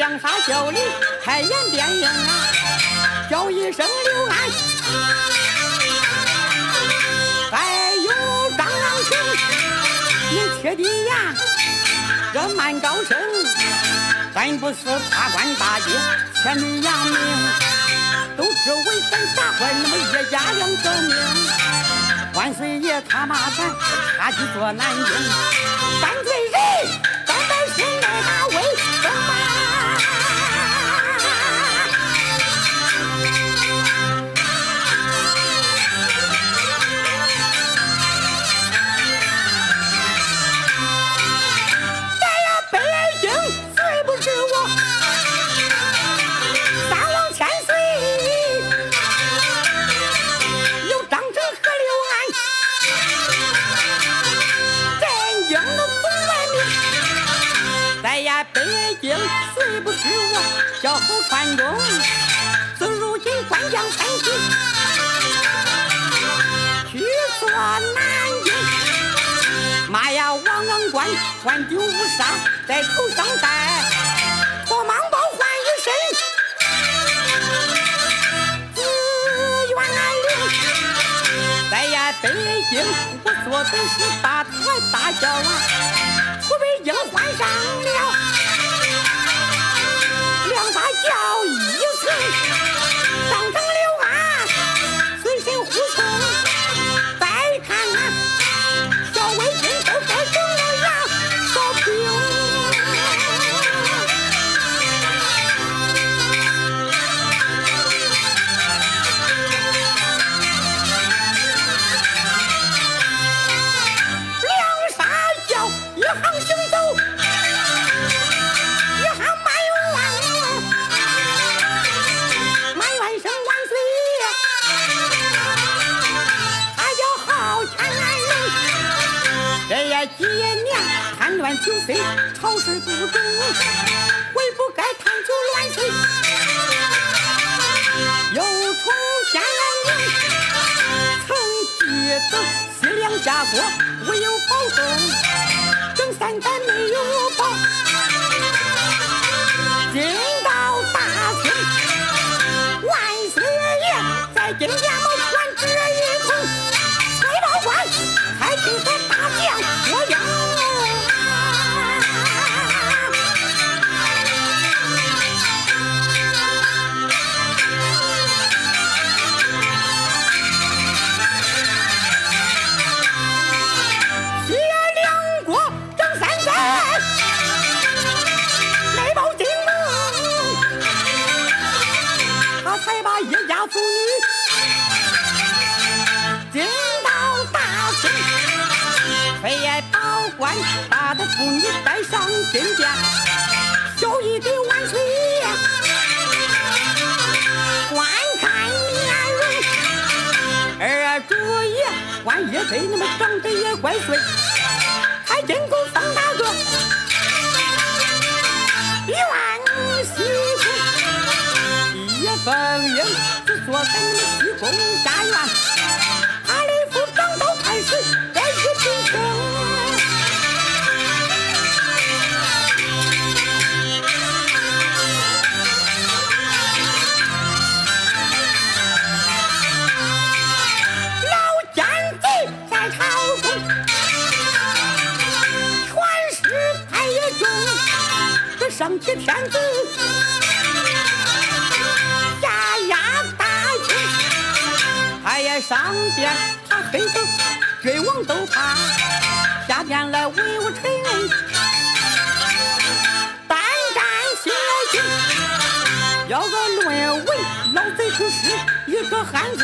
杀教里开演电影啊，叫一声刘安，还有张郎平，你铁的呀，这蛮高声，咱不是大官大爷，千里扬名，都只为咱大官那么一家两条命。万岁爷他骂咱差几座南京，犯罪人，咱百姓来打为换丢乌纱在头上戴，脱蟒包换一身，紫园安陵。在呀北京，我做的是大台大轿啊，出北京换上了乱九岁，朝事不忠，悔不该贪酒乱性。又重建安宁，曾记得西凉下国，唯有保证，整三代没有保。官也贼那么张飞也怪罪，上起天子，下压大清，他也上边，他黑子君王都怕，下边来威武臣人，胆战心惊，要个论文，老贼出师一个汉子，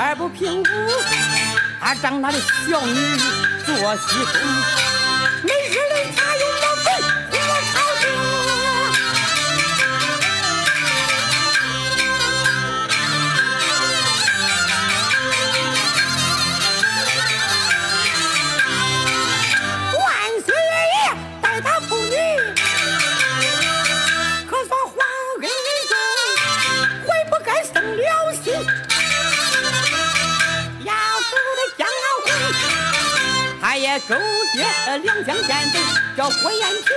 二不平武，他长大的小女做西宫，没日里周爹两江县的叫郭延平，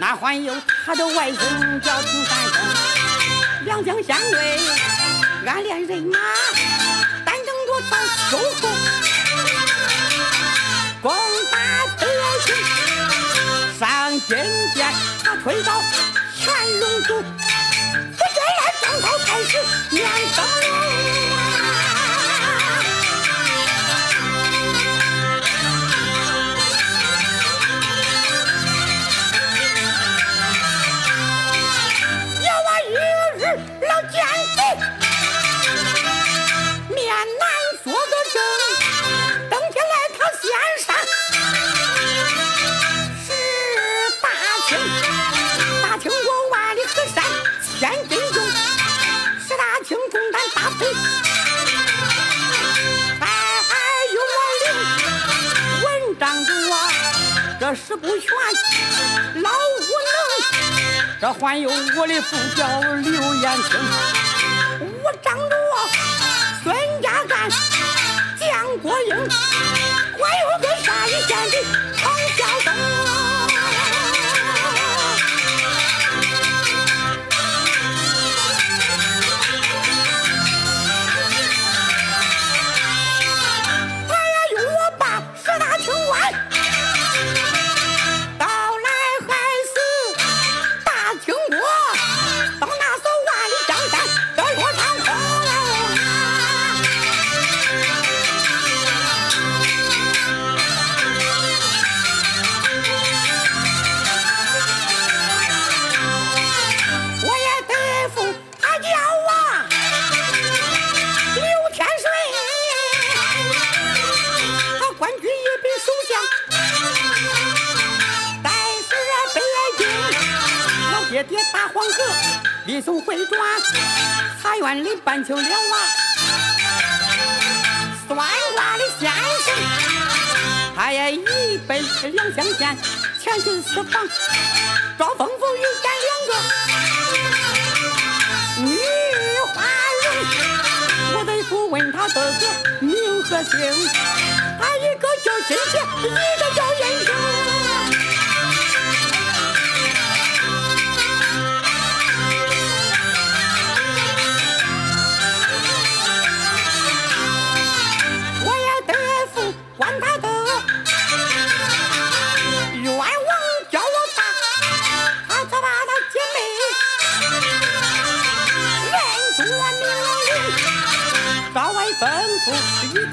那还有他的外甥叫平三生，两江县尉暗恋人马，单等着到秋后，攻打百姓上金殿，他推倒乾隆主，不觉来张涛开始大清国万里河山千斤重，十大卿重担担负。再还有我林文章啊，这十不全，老无能。这还有我的副将刘延庆。李松回转，茶园里半秋莲娃，算卦的先生，他也一杯两相见，前去私房，赵凤福遇见两个女花容，我得不问他哥哥名和姓，他一个叫金姐，一个叫银生。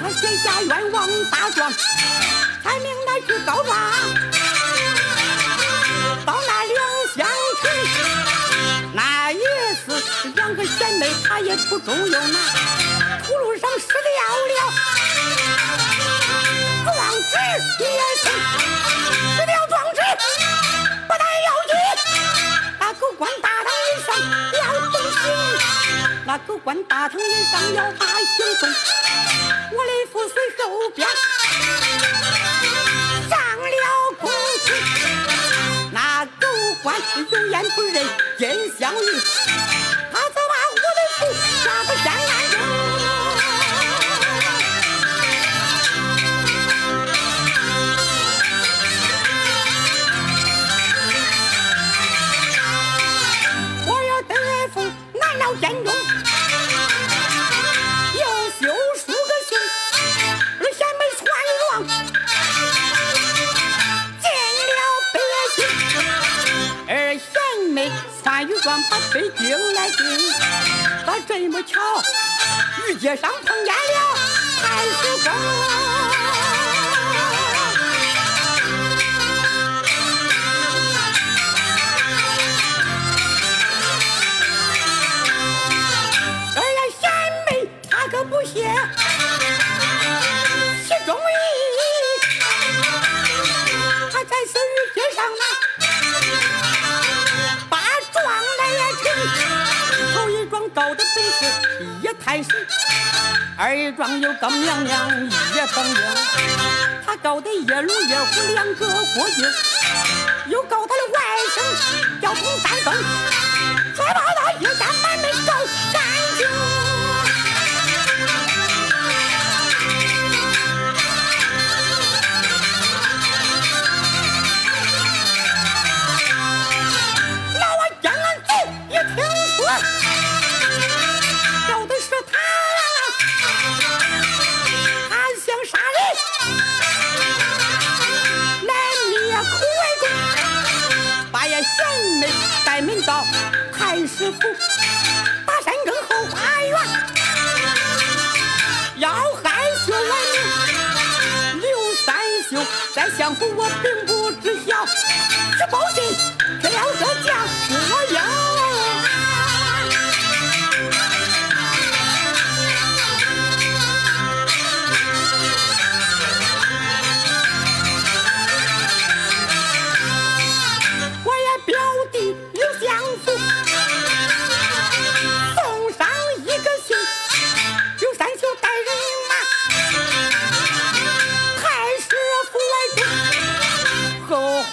他写下冤枉大状，才命他去告状。到那两相城，那也是两个贤妹，他也不中用啊。土路上失掉了，壮志也成狗官大堂以上要把刑送。我的父随手边上了公堂，那狗官有眼不认金镶玉，把北京来定，咋这么巧？玉街上碰见了太师公。二呀贤妹，他可不谢，其中意，他在此玉街上啊。高的本事一太师，二庄有高娘娘一凤英，他高的夜龙夜虎两个国君，又告他的外甥叫佟三丰，再把他一家满门告干净。丈夫我并不知晓，只报信吃了这家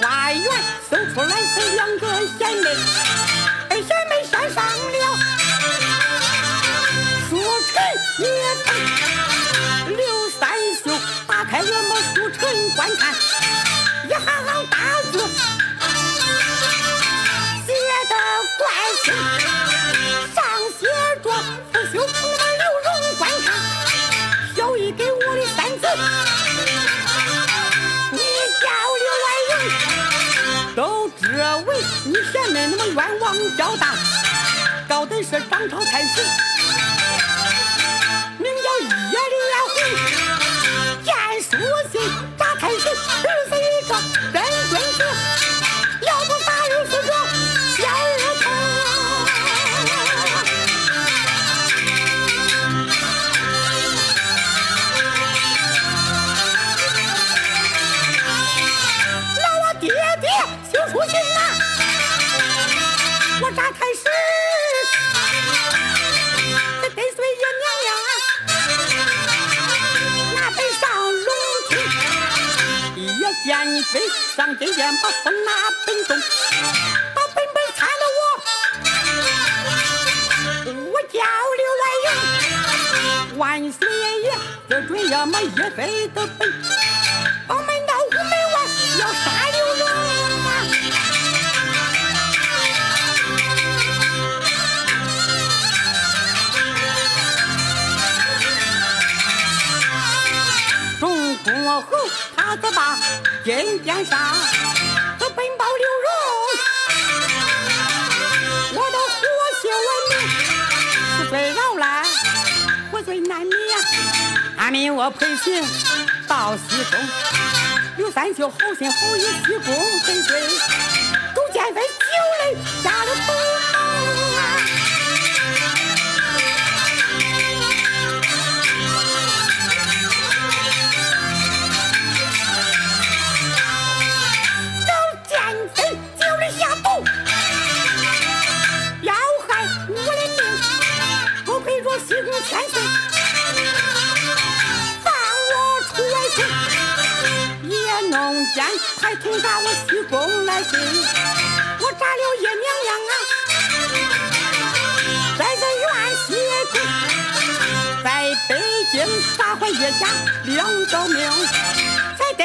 花园搜出来是两个贤妹二贤妹山上了。书晨也看刘三秀打开院门书城观看一行行大字要大，高的是张朝太师，这准呀么叶飞的本，把门到午门外要杀刘荣。过后，他则把金殿上命我陪行到西宫，刘三秀好心好意西宫跟随，勾践在酒里下了毒。还同他我西宫来信，我扎了叶娘娘啊，在这院西宫，在北京砸坏叶家两条命，才得罪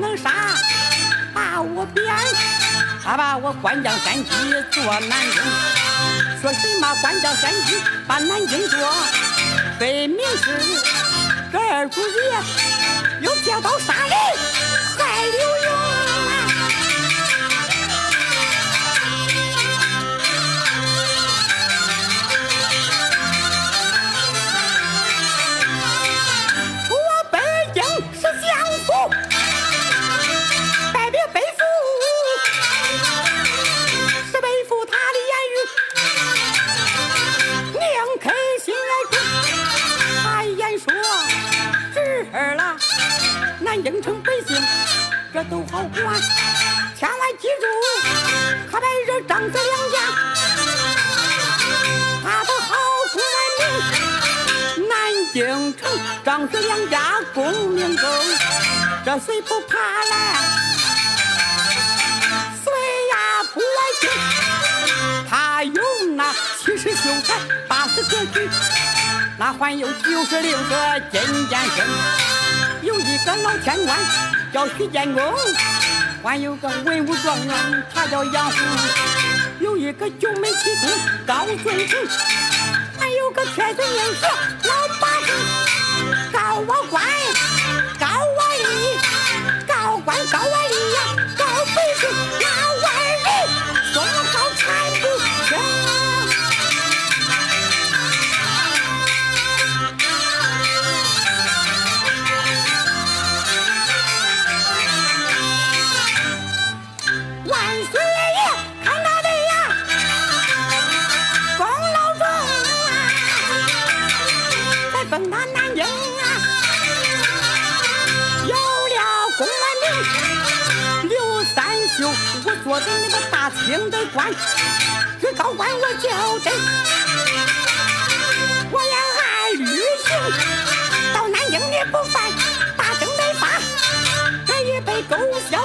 能杀，把我贬，他把我关将三级做南京。说什么关将三级把南京做，分明是这二主爷又借刀杀人，害刘墉。都好管，千万记住，可别惹张子两家。他的好公名，南京城张子两家功名高，这谁不怕来？谁呀不爱听？他有那七十秀才，八十个举，那还有九十六个金剑生。有一个老天官叫徐建功，还有个文武状元，他叫杨虎；有一个九门七公高顺成，还有个天子印使我的那个大清的官，最高官我叫真，我也爱旅行，到南京你不犯大清的法，这一杯勾销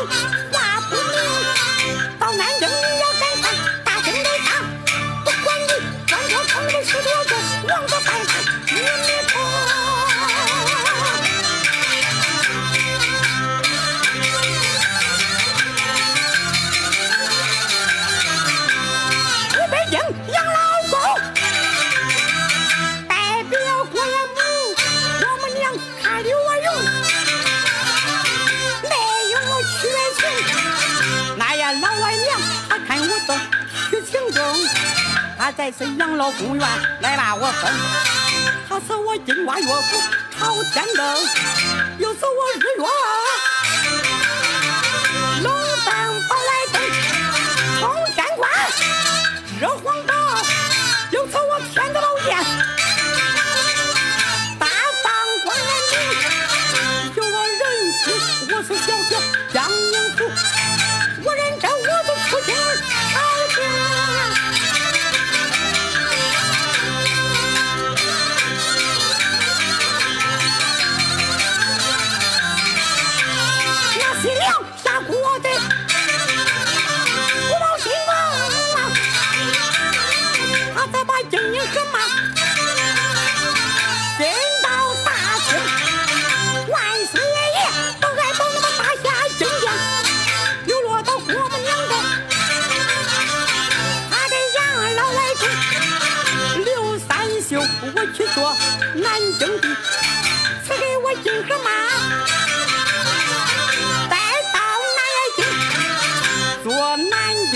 他在此养老公园来把我分，他是我金瓜乐府朝天灯，又是我日月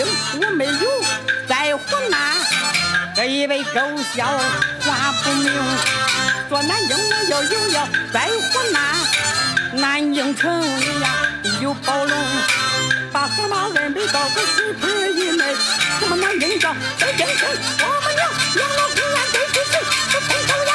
我没有，在湖南这一杯狗小话不明。说南京我要赢要，在湖南南京城里呀有宝龙，把河马恩美到个西盆一内，什么南京叫北京城，我们娘赢老湖南得是谁？是陈州呀。